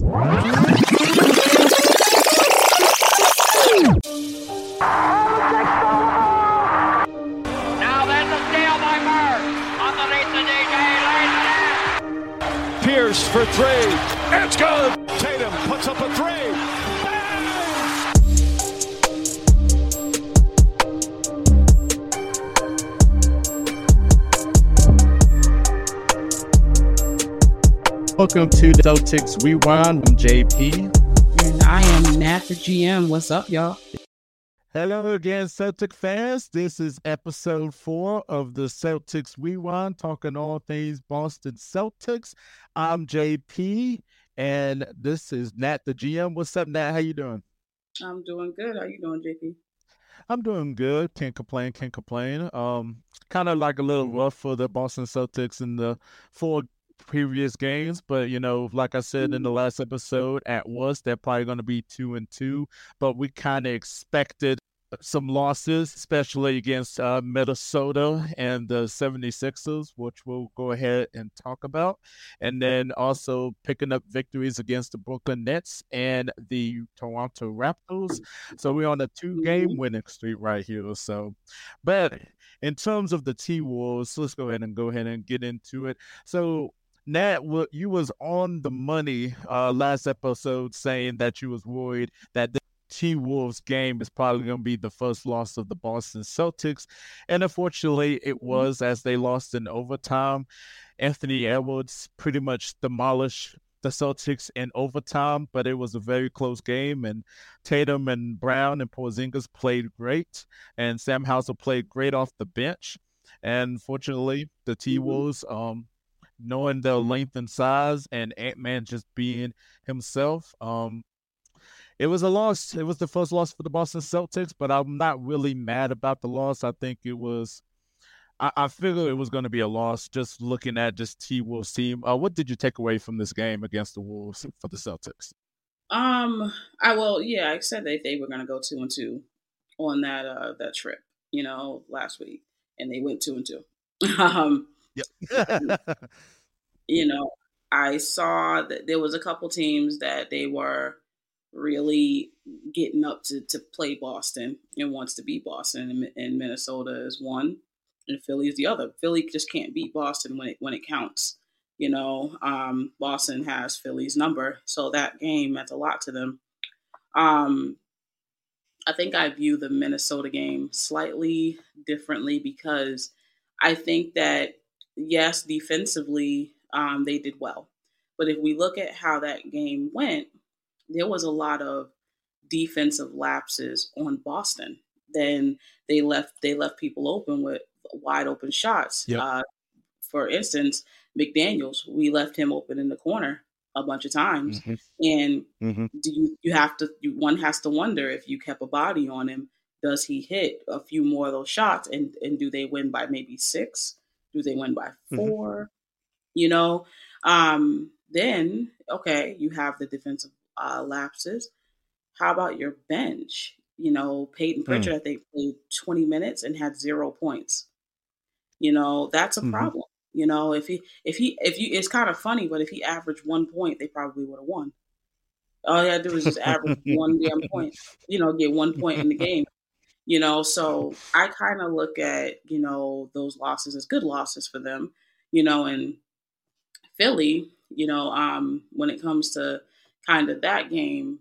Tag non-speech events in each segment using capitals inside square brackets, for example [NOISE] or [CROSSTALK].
Now Welcome to the Celtics Rewind. I'm JP. And I am Nat the GM. What's up, y'all? Hello again, Celtic fans. This is episode four of the Celtics Rewind, talking all things Boston Celtics. I'm JP, and this is Nat the GM. What's up, Nat? How you doing? I'm doing good. How you doing, JP? I'm doing good. Can't complain. Can't complain. Um, kind of like a little rough for the Boston Celtics in the four previous games, but you know, like I said in the last episode, at worst they're probably going to be two and two. But we kind of expected some losses, especially against uh, Minnesota and the 76ers, which we'll go ahead and talk about. And then also picking up victories against the Brooklyn Nets and the Toronto Raptors. So we're on a two game winning streak right here. So, but in terms of the T Wolves, let's go ahead and go ahead and get into it. So, Nat, you was on the money uh, last episode saying that you was worried that the T Wolves game is probably going to be the first loss of the Boston Celtics, and unfortunately, it was as they lost in overtime. Anthony Edwards pretty much demolished the Celtics in overtime, but it was a very close game. And Tatum and Brown and Porzingis played great, and Sam Hauser played great off the bench. And fortunately, the T Wolves um, knowing their length and size and Ant Man just being himself. Um, it was a loss. It was the first loss for the Boston Celtics, but I'm not really mad about the loss. I think it was. I, I figured it was going to be a loss just looking at just T Wolves team. Uh, what did you take away from this game against the Wolves for the Celtics? Um, I well, yeah, I said that they were going to go two and two on that uh that trip, you know, last week, and they went two and two. [LAUGHS] um, Yep. [LAUGHS] [LAUGHS] you know, I saw that there was a couple teams that they were really getting up to, to play Boston and wants to beat Boston, and, Minnesota is one, and Philly is the other. Philly just can't beat Boston when it when it counts. You know, um, Boston has Philly's number, so that game meant a lot to them. Um, I think I view the Minnesota game slightly differently because I think that yes, defensively, um, they did well. But if we look at how that game went, there was a lot of defensive lapses on Boston. Then they left they left people open with wide open shots. Yep. Uh, for instance, McDaniels, we left him open in the corner a bunch of times, Mhm. and hmm do you you have to you, one has to wonder if you kept a body on him, does he hit a few more of those shots, and and do they win by maybe six? Do they win by Mhm. 4 You know, um, then okay, you have the defensive uh, lapses. How about your bench? You know, Payton Hmm. Pritchard, I think, played 20 minutes and had zero points. You know, that's a Mhm. problem. You know, if he, if he, if you, it's kind of funny, but if he averaged one point, they probably would have won. All you had to do was just average one damn [LAUGHS] point. You know, get one point in the game. You know, so I kind of look at you know those losses as good losses for them. You know, and Philly, you know, um, when it comes to kind of that game,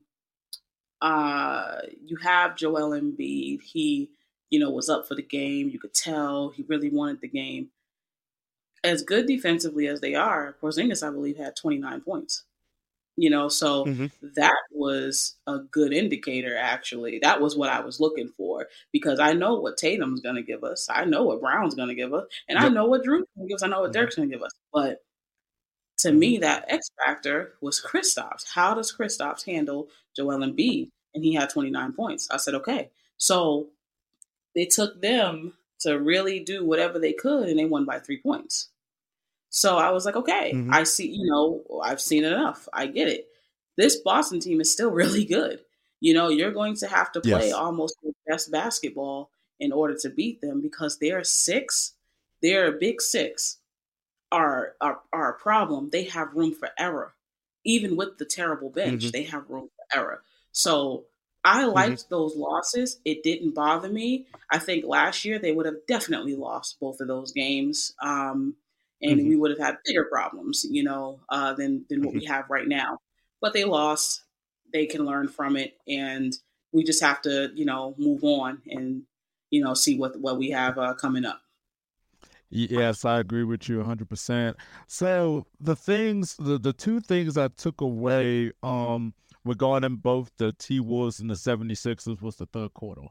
uh, you have Joel Embiid. He, you know, was up for the game. You could tell he really wanted the game. As good defensively as they are, Porzingis, I believe, had 29 points. You know, so Mhm. that was a good indicator, actually. That was what I was looking for because I know what Tatum's going to give us. I know what Brown's going to give us. And I know what Jrue's going to give us. I know what Mhm. Derek's going to give us. But to me, that X factor was Kristaps. How does Kristaps handle Joel Embiid? And he had 29 points. I said, okay. So they took them to really do whatever they could, and they won by three points. So I was like, okay, Mhm. I see, you know, I've seen enough. I get it. This Boston team is still [LAUGHS] really good. You know, you're going to have to play Yes. almost the best basketball in order to beat them because they're six, they're a big six are, are are a problem. They have room for error. even with the terrible bench, mm-hmm. they have room for error. So I mm-hmm. liked mm-hmm. those losses. It didn't bother me. I think last year they would have definitely lost both of those games. Um, and mm-hmm. we would have had bigger problems, you know, uh, than than what we mm-hmm. have right now. But they lost. They can learn from it, and we just have to, you know, move on and you know see what what we have uh, coming up. Yes, I agree with you 100%. So, the things the the two things I took away um regarding both the T Wolves and the 76ers was the third quarter.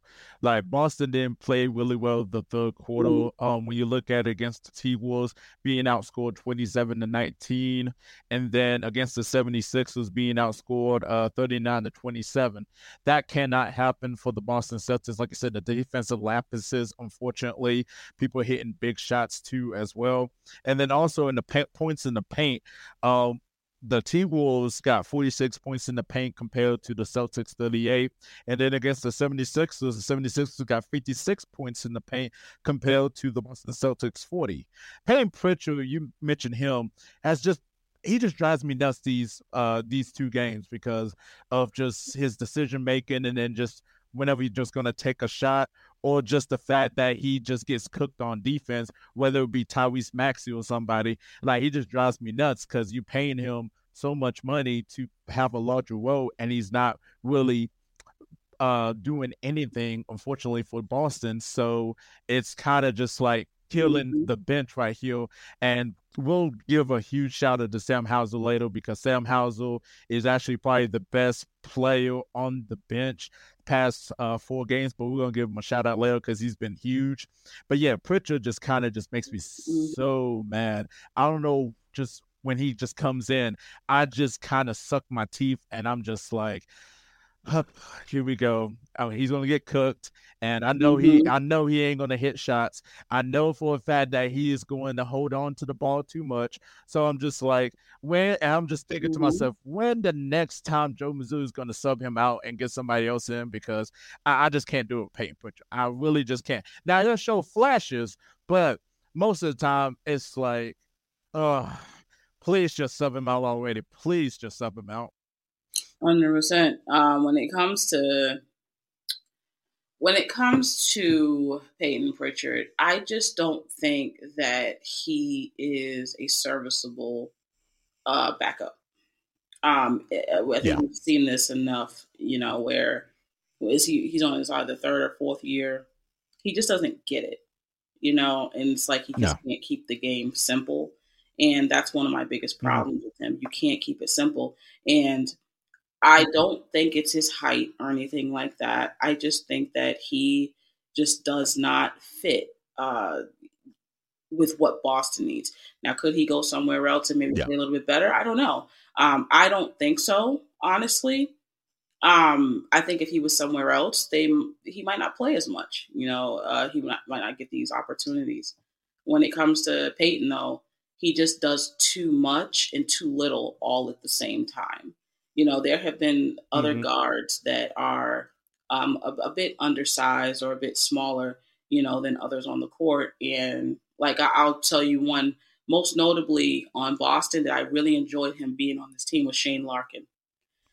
Like Boston didn't play really well the third quarter. Um, when you look at it against the T Wolves being outscored 27 to 19, and then against the 76ers being outscored uh 39 to 27. That cannot happen for the Boston Celtics. Like I said, the defensive lapses, unfortunately, people hitting big shots too as well. And then also in the points in the paint, um, the T Wolves got 46 points in the paint compared to the Celtics 38. And then against the 76ers, the 76ers got 56 points in the paint compared to the Boston Celtics 40. Payton Pritchard, you mentioned him, has just he just drives me nuts these uh these two games because of just his decision making and then just whenever he's just gonna take a shot or just the fact that he just gets cooked on defense, whether it be Tyrese Maxey or somebody. Like he just drives me nuts because you're paying him so much money to have a larger role, and he's not really uh, doing anything, unfortunately, for Boston. So it's kind of just like killing mm-hmm. the bench right here. And we'll give a huge shout out to Sam Hauser later because Sam Hauser is actually probably the best player on the bench past uh, four games, but we're gonna give him a shout out later because he's been huge. But yeah, Pritchard just kind of just makes me mm-hmm. so mad. I don't know, just when he just comes in, I just kind of suck my teeth and I'm just like, [LAUGHS] here we go. Oh, he's gonna get cooked, and I know mm-hmm. he, I know he ain't gonna hit shots. I know for a fact that he is going to hold on to the ball too much. So I'm just like, when I'm just thinking mm-hmm. to myself, when the next time Joe Mazzulla is gonna sub him out and get somebody else in because I, I just can't do it with Payton Pritchard. I really just can't. Now he'll show flashes, but most of the time it's like, oh, please just sub him out already. Please just sub him out. Hundred um, percent. When it comes to when it comes to Payton Pritchard, I just don't think that he is a serviceable uh, backup. Um, I think yeah. we've seen this enough, you know, where is he? He's on his either third or fourth year. He just doesn't get it, you know, and it's like he just no. can't keep the game simple, and that's one of my biggest problems mm-hmm. with him. You can't keep it simple, and I don't think it's his height or anything like that. I just think that he just does not fit uh, with what Boston needs. Now, could he go somewhere else and maybe yeah. play a little bit better? I don't know. Um, I don't think so, honestly. Um, I think if he was somewhere else, they he might not play as much. You know, uh, he might, might not get these opportunities. When it comes to Payton, though, he just does too much and too little all at the same time. You know, there have been other mm-hmm. guards that are um, a, a, bit undersized or a bit smaller, you know, than others on the court. And like I, will tell you one, most notably on Boston, that I really enjoyed him being on this team was Shane Larkin.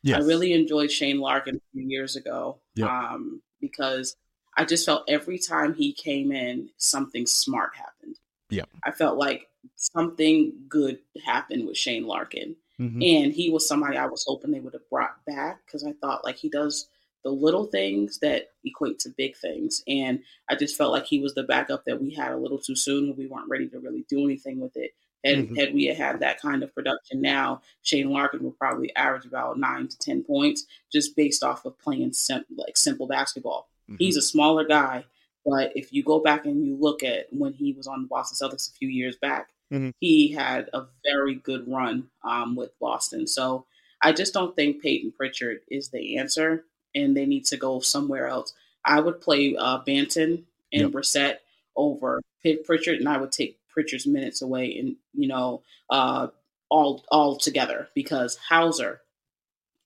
Yes. I really enjoyed Shane Larkin a few years ago yep. um, because I just felt every time he came in, something smart happened. Yeah, I felt like something good happened with Shane Larkin. Mm-hmm. And he was somebody I was hoping they would have brought back because I thought like he does the little things that equate to big things. And I just felt like he was the backup that we had a little too soon and we weren't ready to really do anything with it. Had, mm-hmm. had we had that kind of production now, Shane Larkin would probably average about nine to 10 points just based off of playing sim- like simple basketball. Mm-hmm. He's a smaller guy, but if you go back and you look at when he was on the Boston Celtics a few years back, Mm-hmm. He had a very good run um, with Boston. So I just don't think Payton Pritchard is the answer, and they need to go somewhere else. I would play uh, Banton and yep. Brissett over Pritchard, and I would take Pritchard's minutes away, and you know, uh, all all together because Hauser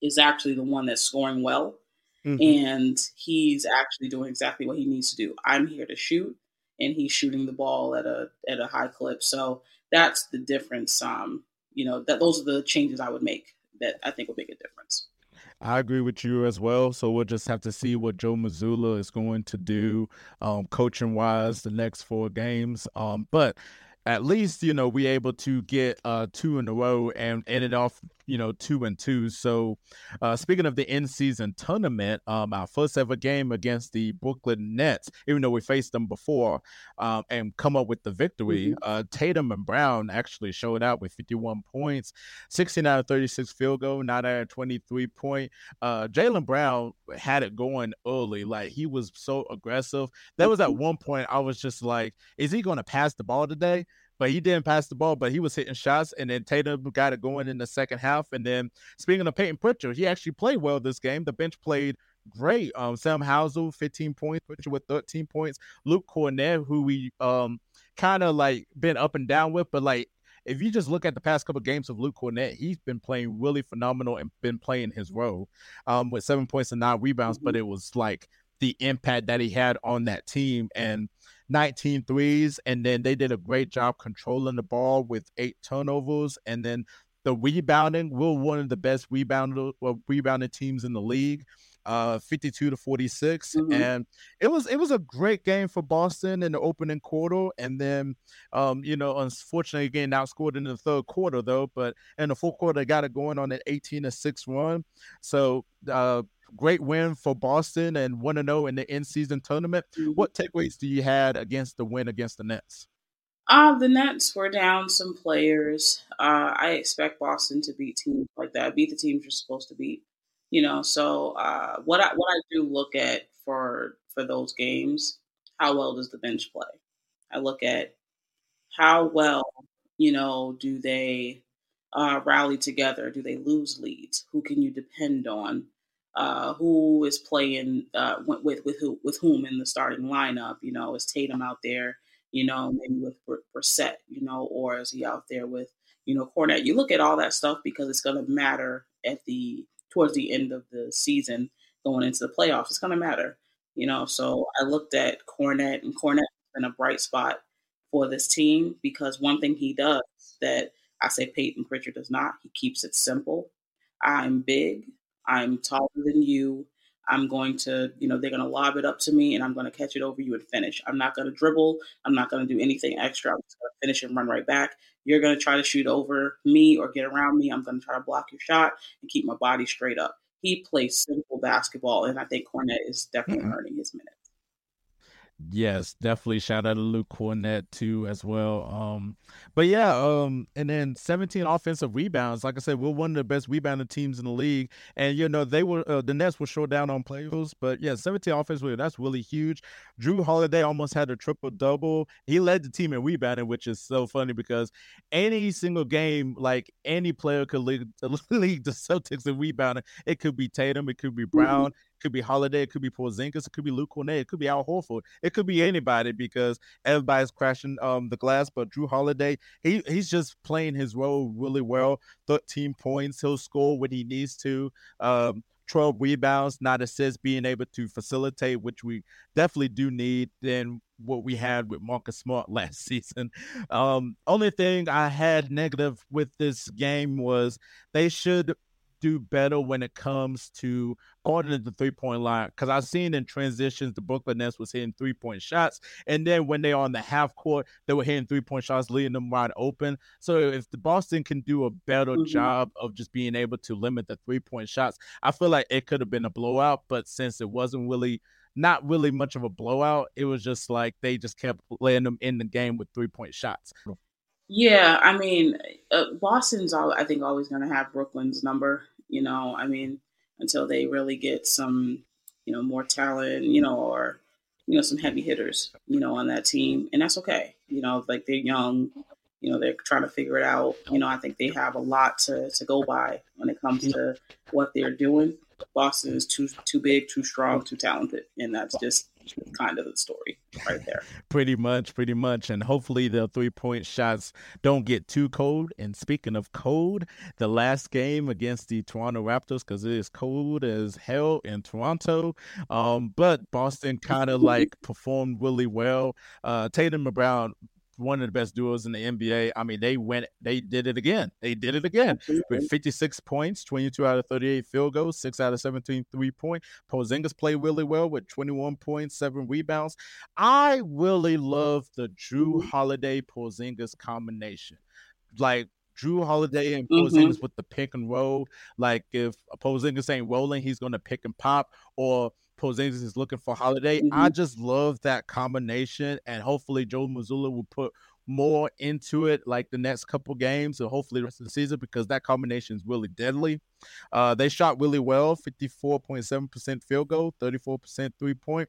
is actually the one that's scoring well, mm-hmm. and he's actually doing exactly what he needs to do. I'm here to shoot and he's shooting the ball at a at a high clip. So that's the difference. Um, you know, that those are the changes I would make that I think will make a difference. I agree with you as well. So we'll just have to see what Joe Mazzulla is going to do, um, coaching wise, the next four games. Um, but at least you know we're able to get uh two in a row and ended off you know two and two so uh speaking of the in season tournament um our first ever game against the brooklyn nets even though we faced them before um and come up with the victory mm-hmm. uh tatum and brown actually showed out with 51 points 16 out of 36 field goal 9 out of 23 point uh jaylen brown had it going early like he was so aggressive there was at mm-hmm. one point i was just like is he going to pass the ball today but he didn't pass the ball, but he was hitting shots. And then Tatum got it going in the second half. And then speaking of Payton Pritchard, he actually played well this game. The bench played great. Um, Sam Hauser, 15 points, Pritchard with 13 points. Luke Kornet, who we um kind of like been up and down with, but like if you just look at the past couple of games of Luke Kornet, he's been playing really phenomenal and been playing his role um, with seven points and nine rebounds. But it was like the impact that he had on that team. And 19 threes, and then they did a great job controlling the ball with eight turnovers, and then the rebounding. We're one of the best rebounder well, rebounding teams in the league, uh, 52 to 46, mm-hmm. and it was it was a great game for Boston in the opening quarter, and then, um, you know, unfortunately, again outscored in the third quarter though, but in the fourth quarter they got it going on an 18 to six run. So. Uh, great win for Boston and 1 0 in the end season tournament. Mm-hmm. What takeaways do you had against the win against the Nets? Uh, the Nets were down some players. Uh, I expect Boston to beat teams like that, beat the teams you're supposed to beat. You know, so uh, what I what I do look at for for those games, how well does the bench play? I look at how well, you know, do they uh, rally together? Do they lose leads? Who can you depend on? uh, who is playing uh, with with who with whom in the starting lineup. You know, is Tatum out there? You know, maybe with Brissett, you know, or is he out there with you know Kornet? You look at all that stuff because it's going to matter at the towards the end of the season, going into the playoffs. It's going to matter, you know. So I looked at Kornet, and Kornet has been a bright spot for this team because one thing he does that I say Payton Pritchard does not. He keeps it simple. I'm big. I'm taller than you. I'm going to, you know, they're going to lob it up to me and I'm going to catch it over you and finish. I'm not going to dribble. I'm not going to do anything extra. I'm just going to finish and run right back. You're going to try to shoot over me or get around me. I'm going to try to block your shot and keep my body straight up. He plays simple basketball, and I think Kornet is definitely mm-hmm. earning his minutes. Yes, definitely shout out to Luke Kornet too as well. Um, but yeah, um, and then 17 offensive rebounds. Like I said, we're one of the best rebounding teams in the league, and you know they were uh, the Nets were short down on players, but yeah, 17 offensive rebounds—that's really huge. Jrue Holiday almost had a triple double. He led the team in rebounding, which is so funny because any single game, like any player could lead, [LAUGHS] lead the Celtics in rebounding. It could be Tatum, it could be mm-hmm. Brown. Mm-hmm could be Holiday, it could be Porzingis, it could be Luke Kornet, it could be Al Horford, it could be anybody because everybody's crashing um the glass. But Jrue Holiday, he he's just playing his role really well. Thirteen points, he'll score when he needs to. Um, 12 rebounds, not assists, being able to facilitate, which we definitely do need than what we had with Marcus Smart [LAUGHS] last season. Um, only thing I had negative with this game was they should do better when it comes to guarding the three point line. Because I've seen in transitions, the Brooklyn Nets was hitting three point shots. And then when they're on the half court, they were hitting three point shots, leaving them wide open. So if the Boston can do a better mm-hmm. job of just being able to limit the three point shots, I feel like it could have been a blowout. But since it wasn't really not really much of a blowout. It was just like they just kept laying them in the game with three point shots. Yeah, I mean, uh, Boston's all, I think always going to have Brooklyn's number. You know, I mean, until they really get some, you know, more talent, you know, or you know, some heavy hitters, you know, on that team, and that's okay. You know, like they're young, you know, they're trying to figure it out. You know, I think they have a lot to to go by when it comes to what they're doing. Boston is too too big, too strong, too talented, and that's just kind of the story right there. [LAUGHS] pretty much, pretty much. And hopefully the three point shots don't get too cold. And speaking of cold, the last game against the Toronto Raptors, because it is cold as hell in Toronto. Um, but Boston kind of like performed really well. Uh, Tatum Brown one of the best duos in the NBA. I mean, they went, they did it again. They did it again with 56 points, 22 out of 38 field goals, six out of 17 three point. Porzingis played really well with 21 points, seven rebounds. I really love the Jrue Mm-hmm. Holiday Porzingis combination. Like Jrue Holiday and Mhm. With the pick and roll. Like if Porzingis ain't rolling, he's gonna pick and pop, or Porzingis is looking for Holiday. I Mhm. just love that combination, and hopefully Joe Mazzulla will put more into it like the next couple games and hopefully the rest of the season because that combination is really deadly. Uh, they shot really well 54.7% field goal, 34% three point.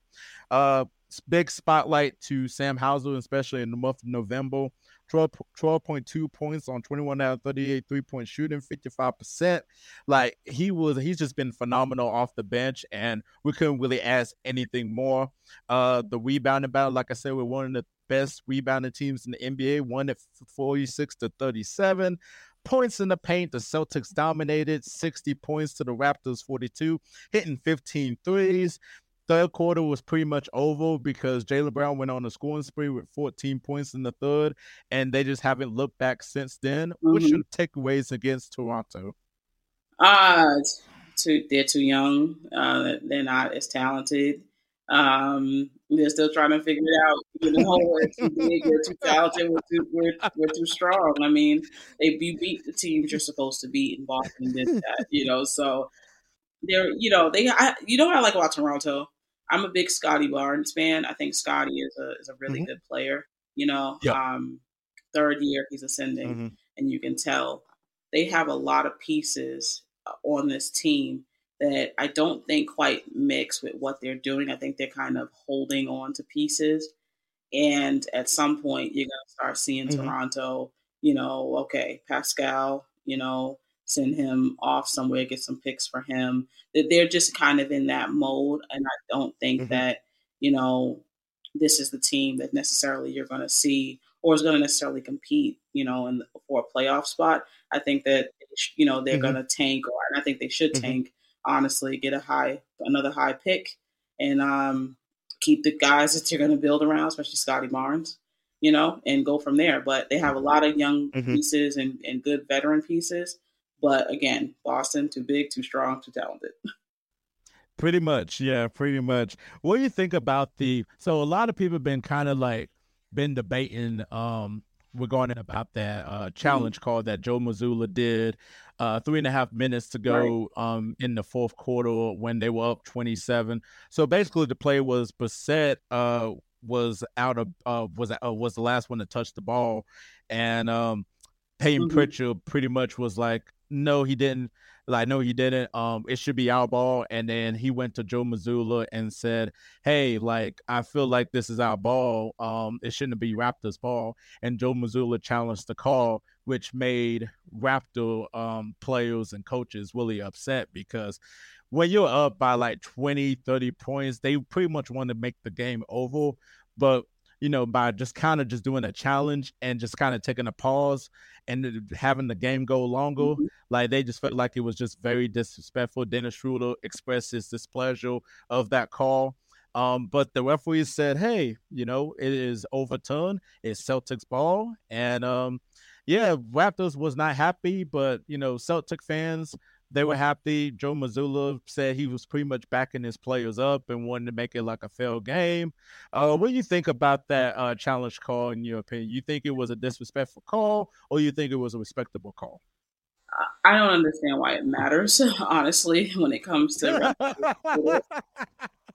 Uh, big spotlight to Sam Hauser, especially in the month of November. 12, 12.2 points on 21 out of 38 three point shooting, 55%. Like he was, he's just been phenomenal off the bench, and we couldn't really ask anything more. Uh, the rebounding battle, like I said, we're one of the best rebounding teams in the NBA, one at 46 to 37. Points in the paint, the Celtics dominated 60 points to the Raptors 42, hitting 15 threes. Third quarter was pretty much over because Jaylen Brown went on a scoring spree with 14 points in the third, and they just haven't looked back since then. What's Mhm. your takeaways against Toronto? Uh, too, they're too young. Uh, they're not as talented. Um, they're still trying to figure it out. You know, we're too [LAUGHS] big, we're too talented, we're too, we're, we're too strong. I mean, they be, beat the teams you're supposed to beat, and Boston did that. [LAUGHS] You know, so they're, you know, they, I, you know what I like about Toronto? I'm a big Scottie Barnes fan. I think Scottie is a is a really Mhm. good player. You know, Yeah. um, third year he's ascending Mhm. and you can tell they have a lot of pieces uh, on this team that I don't think quite mix with what they're doing. I think they're kind of holding on to pieces. And at some point, you're to start seeing Mhm. Toronto, you know, okay, Pascal, you know, send him off somewhere, get some picks for him. That They're just kind of in that mode. And I don't think Mhm. that, you know, this is the team that necessarily you're going to see or is going to necessarily compete, you know, in for a playoff spot. I think that you know they're Mhm. going to tank, or and I think they should Mhm. tank. Honestly, get a high, another high pick, and um, keep the guys that you're going to build around, especially Scottie Barnes, you know, and go from there. But they have a lot of young Mhm. pieces and, and good veteran pieces. But again, Boston too big, too strong, too talented. [LAUGHS] Pretty much, yeah, pretty much. What do you think about the? So a lot of people have been kind of like been debating um regarding about that uh challenge call that Joe Mazzulla did uh three and a half minutes to go um in the fourth quarter when they were up 27 so basically the play was Brissett uh was out of uh was uh, was the last one to touch the ball and um Payton Mhm. Pritchard pretty much was like no he didn't like no he didn't um it should be our ball. And then he went to Joe Mazzulla and said hey like I feel like this is our ball. Um it shouldn't be Raptors ball. And Joe Mazzulla challenged the call which made Raptor um players and coaches really upset because when you're up by like 20 30 points they pretty much want to make the game over. But you know by just kind of just doing a challenge and just kind of taking a pause and having the game go longer Mhm. like they just felt like it was just very disrespectful. Dennis Schroeder expressed his displeasure of that call. Um, but the referee said, "Hey, you know, it is overturned. It's Celtics ball." And um, yeah, Raptors was not happy, but you know, Celtic fans they were happy. Joe Mazzulla said he was pretty much backing his players up and wanted to make it like a fair game. Uh, what do you think about that uh, challenge call? In your opinion, you think it was a disrespectful call, or you think it was a respectable call? I don't understand why it matters, [LAUGHS] honestly, when it comes to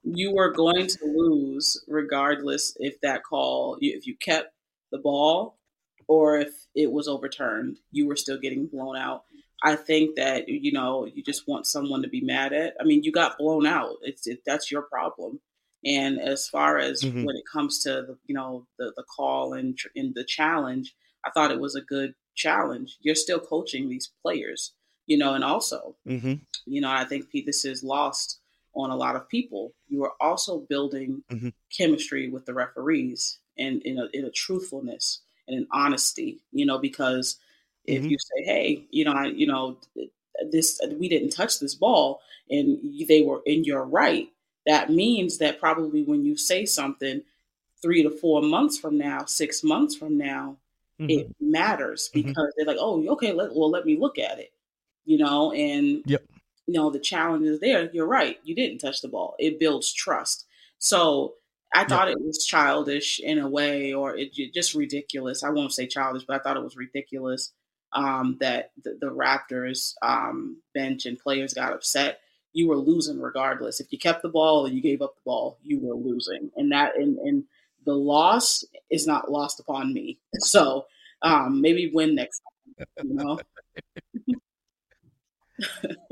you were going to lose regardless if that call if you kept the ball or if it was overturned you were still getting blown out i think that you know you just want someone to be mad at i mean you got blown out it's it, that's your problem and as far as Mhm. when it comes to the you know the, the call and, and the challenge i thought it was a good challenge you're still coaching these players you know and also mm-hmm. you know, I think Pete, this is lost on a lot of people. You are also building Mhm. chemistry with the referees and in a, in a truthfulness and an honesty, you know, because if Mhm. you say, hey, you know, I, you know, this, we didn't touch this ball and they were, in you're right, that means that probably when you say something, three to four months from now, six months from now, mm-hmm. it matters mm-hmm. because mm-hmm. they're like, oh, okay, let, well, let me look at it, you know, and yep. you know the challenge is there. You're right, you didn't touch the ball. It builds trust. So I thought yep. it was childish in a way, or it just ridiculous. I won't say childish, but I thought it was ridiculous um, that the, the Raptors um, bench and players got upset you were losing regardless. If you kept the ball and you gave up the ball, you were losing, and that and and the loss is not lost upon me. [LAUGHS] So um, maybe win next time. You know. [LAUGHS]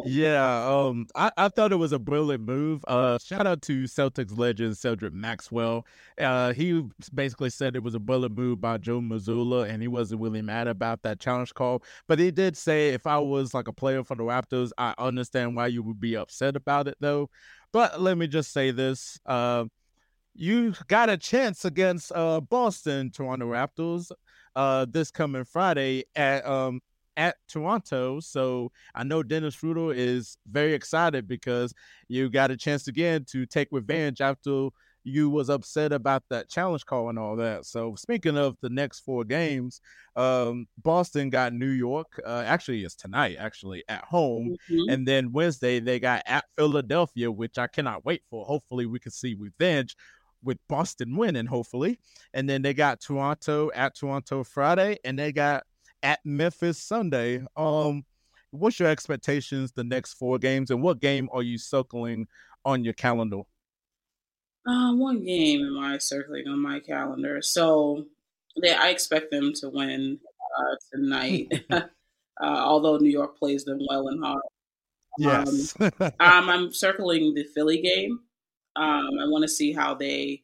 yeah, um, I, I thought it was a brilliant move. Uh, shout out to Celtics legend Cedric Maxwell. Uh, he basically said it was a brilliant move by Joe Mazzulla, and he wasn't really mad about that challenge call. But he did say, if I was like a player for the Raptors, I understand why you would be upset about it, though. But let me just say this: uh, you got a chance against uh Boston Toronto Raptors uh this coming Friday at um at Toronto. So I know Dennis Schroeder is very excited because you got a chance again to take revenge after you was upset about that challenge call and all that. So speaking of the next four games, um, Boston got New York. Uh, actually, it's tonight. Actually, at home, mm-hmm. and then Wednesday they got at Philadelphia, which I cannot wait for. Hopefully, we can see revenge with Boston winning. Hopefully, and then they got Toronto at Toronto Friday, and they got at Memphis Sunday. Um, what's your expectations the next four games, and what game are you circling on your calendar? Uh, one game am I circling on my calendar. So, yeah, I expect them to win uh, tonight. [LAUGHS] [LAUGHS] uh, although New York plays them well and hard. Yes. um, [LAUGHS] um, I'm circling the Philly game. Um, I want to see how they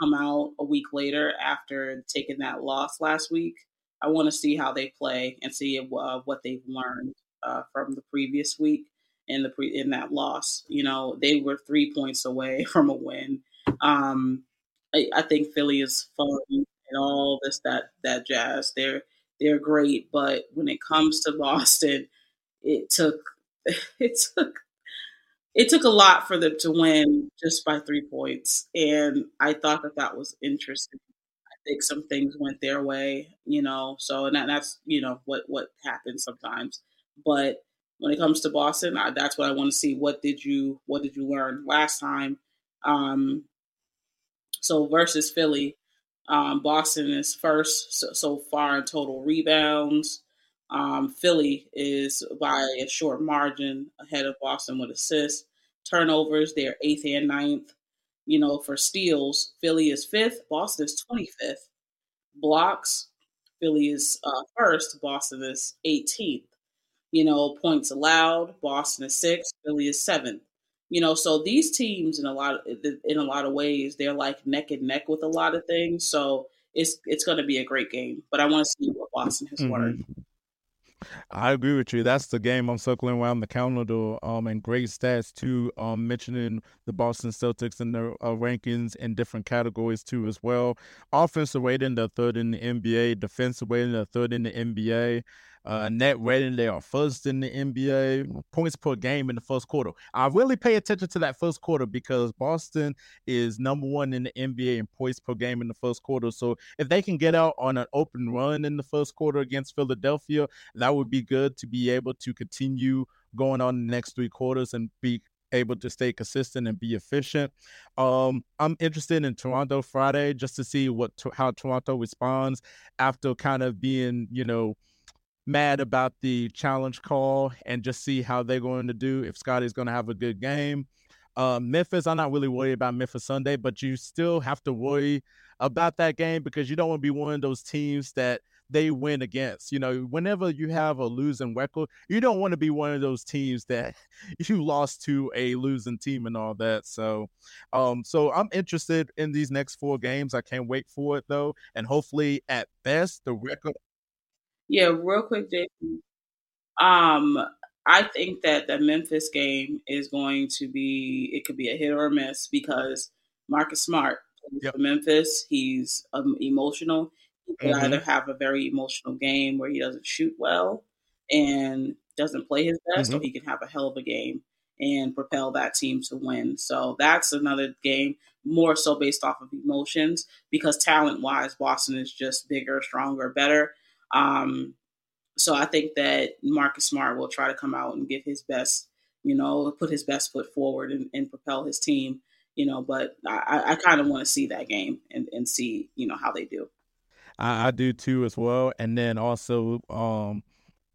come out a week later after taking that loss last week. I want to see how they play and see uh, what they've learned uh, from the previous week in the pre- in that loss. You know, they were three points away [LAUGHS] from a win. Um, I, I, think Philly is fun and all this that that jazz. They're they're great, but when it comes to [LAUGHS] Boston, it took [LAUGHS] it took it took a lot for them to win just by three points, and I thought that that was interesting think some things went their way, you know. So and that, that's you know what what happens sometimes. But when it comes to Boston, I, that's what I want to see. What did you what did you learn last time? Um, so versus Philly, um, Boston is first so, so, far in total rebounds. Um, Philly is by a short margin ahead of Boston with assists. Turnovers, they're eighth and ninth. You know, for steals, Philly is fifth, Boston is 25th. Blocks, Philly is uh, first, Boston is 18th. You know, points allowed, Boston is sixth, Philly is seventh. You know, so these teams in a lot of, in a lot of ways they're like neck and neck with a lot of things. So it's it's going to be a great game. But I want to see what Boston has mm-hmm. learned. I agree with you. That's the game I'm circling around the calendar. Um, and great stats too. Um, mentioning the Boston Celtics and their uh, rankings in different categories too as well. Offensive rating, the third in the NBA. Defensive rating, the third in the NBA. Uh, net rating, they are first in the NBA. Points per game in the first quarter. I really pay attention to that first quarter because Boston is number one in the NBA in points per game in the first quarter. So if they can get out on an open run in the first quarter against Philadelphia, that would be good to be able to continue going on the next three quarters and be able to stay consistent and be efficient. Um, I'm interested in Toronto Friday just to see what how Toronto responds after kind of being, you know, mad about the challenge call and just see how they're going to do. If Scottie's going to have a good game. Uh, Memphis, I'm not really worried about Memphis Sunday, but you still have to worry about that game because you don't want to be one of those teams that they win against. You know, whenever you have a losing record, you don't want to be one of those teams that [LAUGHS] you lost to a losing team and all that. So, um, so I'm interested in these next four games. I can't wait for it though, and hopefully, at best, the record yeah, real quick, Jason. Um, I think that the Memphis game is going to be it could be a hit or a miss because Marcus Smart yep. for Memphis. He's um, emotional. He could mm-hmm. either have a very emotional game where he doesn't shoot well and doesn't play his best, mm-hmm. or he can have a hell of a game and propel that team to win. So that's another game more so based off of emotions because talent wise, Boston is just bigger, stronger, better. Um, so I think that Marcus Smart will try to come out and give his best, you know, put his best foot forward and, and propel his team, you know. But I, I kind of want to see that game and, and see, you know, how they do. I, I do too as well. And then also, um,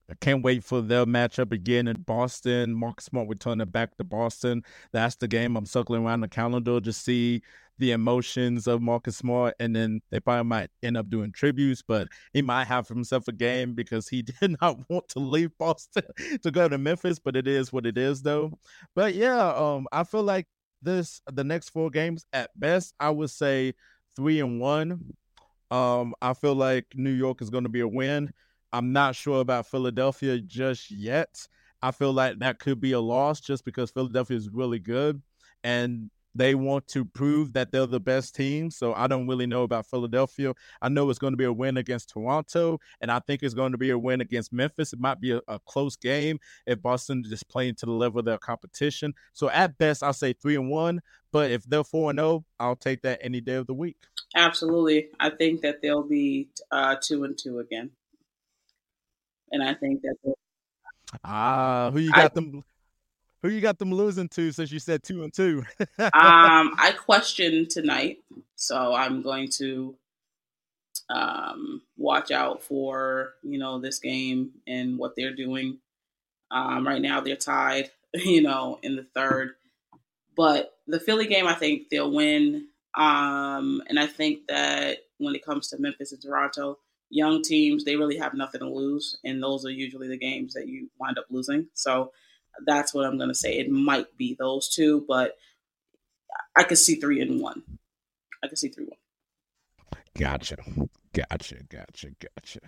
I can't wait for their matchup again in Boston. Marcus Smart returning back to Boston. That's the game I'm circling around the calendar to see the emotions of Marcus Smart, and then they probably might end up doing tributes, but he might have himself a game because he [LAUGHS] did not want to leave Boston [LAUGHS] to go to Memphis, but it is what it is though. But yeah, um, I feel like this the next four games at best, I would say three and one. Um, I feel like New York is going to be a win. I'm not sure about Philadelphia just yet. I feel like that could be a loss just because Philadelphia is really good and they want to prove that they're the best team. So I don't really know about Philadelphia. I know it's going to be a win against Toronto, and I think it's going to be a win against Memphis. It might be a, a close game if Boston is playing to the level of their competition. So at best, I'll say three and one. But if they're four and zero, oh, I'll take that any day of the week. Absolutely, I think that they'll be uh, two and two again and I think that. Ah, who you got I, them? Who you got them losing to? Since you said two and two. um, [LAUGHS] I question tonight, so I'm going to um, watch out for you know this game and what they're doing. Um, right now, they're tied, [LAUGHS] you know, in the third. But the Philly game, I think they'll win. Um, and I think that when it comes to Memphis and Toronto, young teams, they really have nothing to lose. And those are usually the games that you wind up losing. So that's what I'm going to say. It might be those two, but I could see three and one. I could see three one. Gotcha. Gotcha, gotcha, gotcha.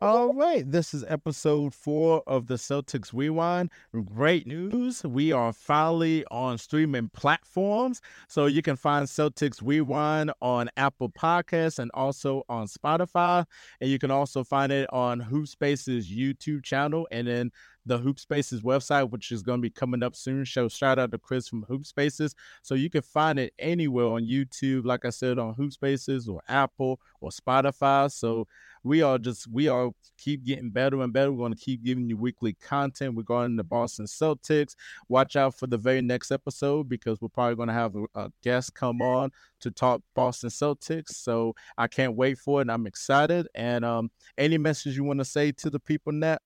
All right, this is episode four of the Celtics Rewind. Great news. We are finally on streaming platforms. So you can find Celtics Rewind on Apple Podcasts and also on Spotify. And you can also find it on Hoop Space's YouTube channel and then the Hoop Spaces website, which is going to be coming up soon. So shout out to Chris from Hoop Spaces. So you can find it anywhere on YouTube, like I said, on Hoop Spaces or Apple or Spotify. So we are just we are keep getting better and better. We're going to keep giving you weekly content regarding the Boston Celtics. Watch out for the very next episode because we're probably going to have a, a guest come on to talk Boston Celtics. So I can't wait for it. And I'm excited. And um, any message you want to say to the people, Nat?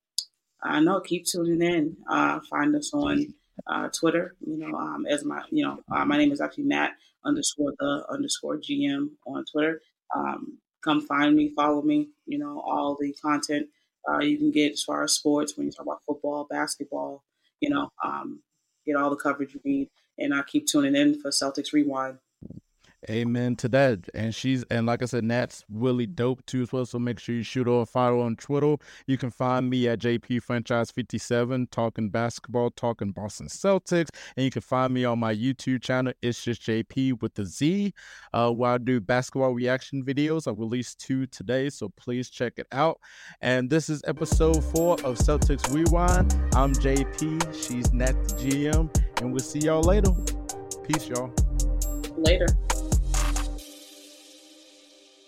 uh, no, keep tuning in. Uh, find us on uh, Twitter. You know, um, as my you know, uh, my name is actually Nat underscore the underscore GM on Twitter. Um, come find me, follow me. You know, all the content uh, you can get as far as sports when you talk about football, basketball. You know, um, get all the coverage you need, and I keep tuning in for Celtics Rewind. Amen to that. And she's and like I said, Nat's really dope too as well. So make sure you shoot her a follow on Twitter. You can find me at JP Franchise 57, talking basketball, talking Boston Celtics. And you can find me on my YouTube channel. It's just JP with the Z, uh, where I do basketball reaction videos. I released two today, so please check it out. And this is episode four of Celtics Rewind. I'm JP. She's Nat the GM, and we'll see y'all later. Peace, y'all. Later.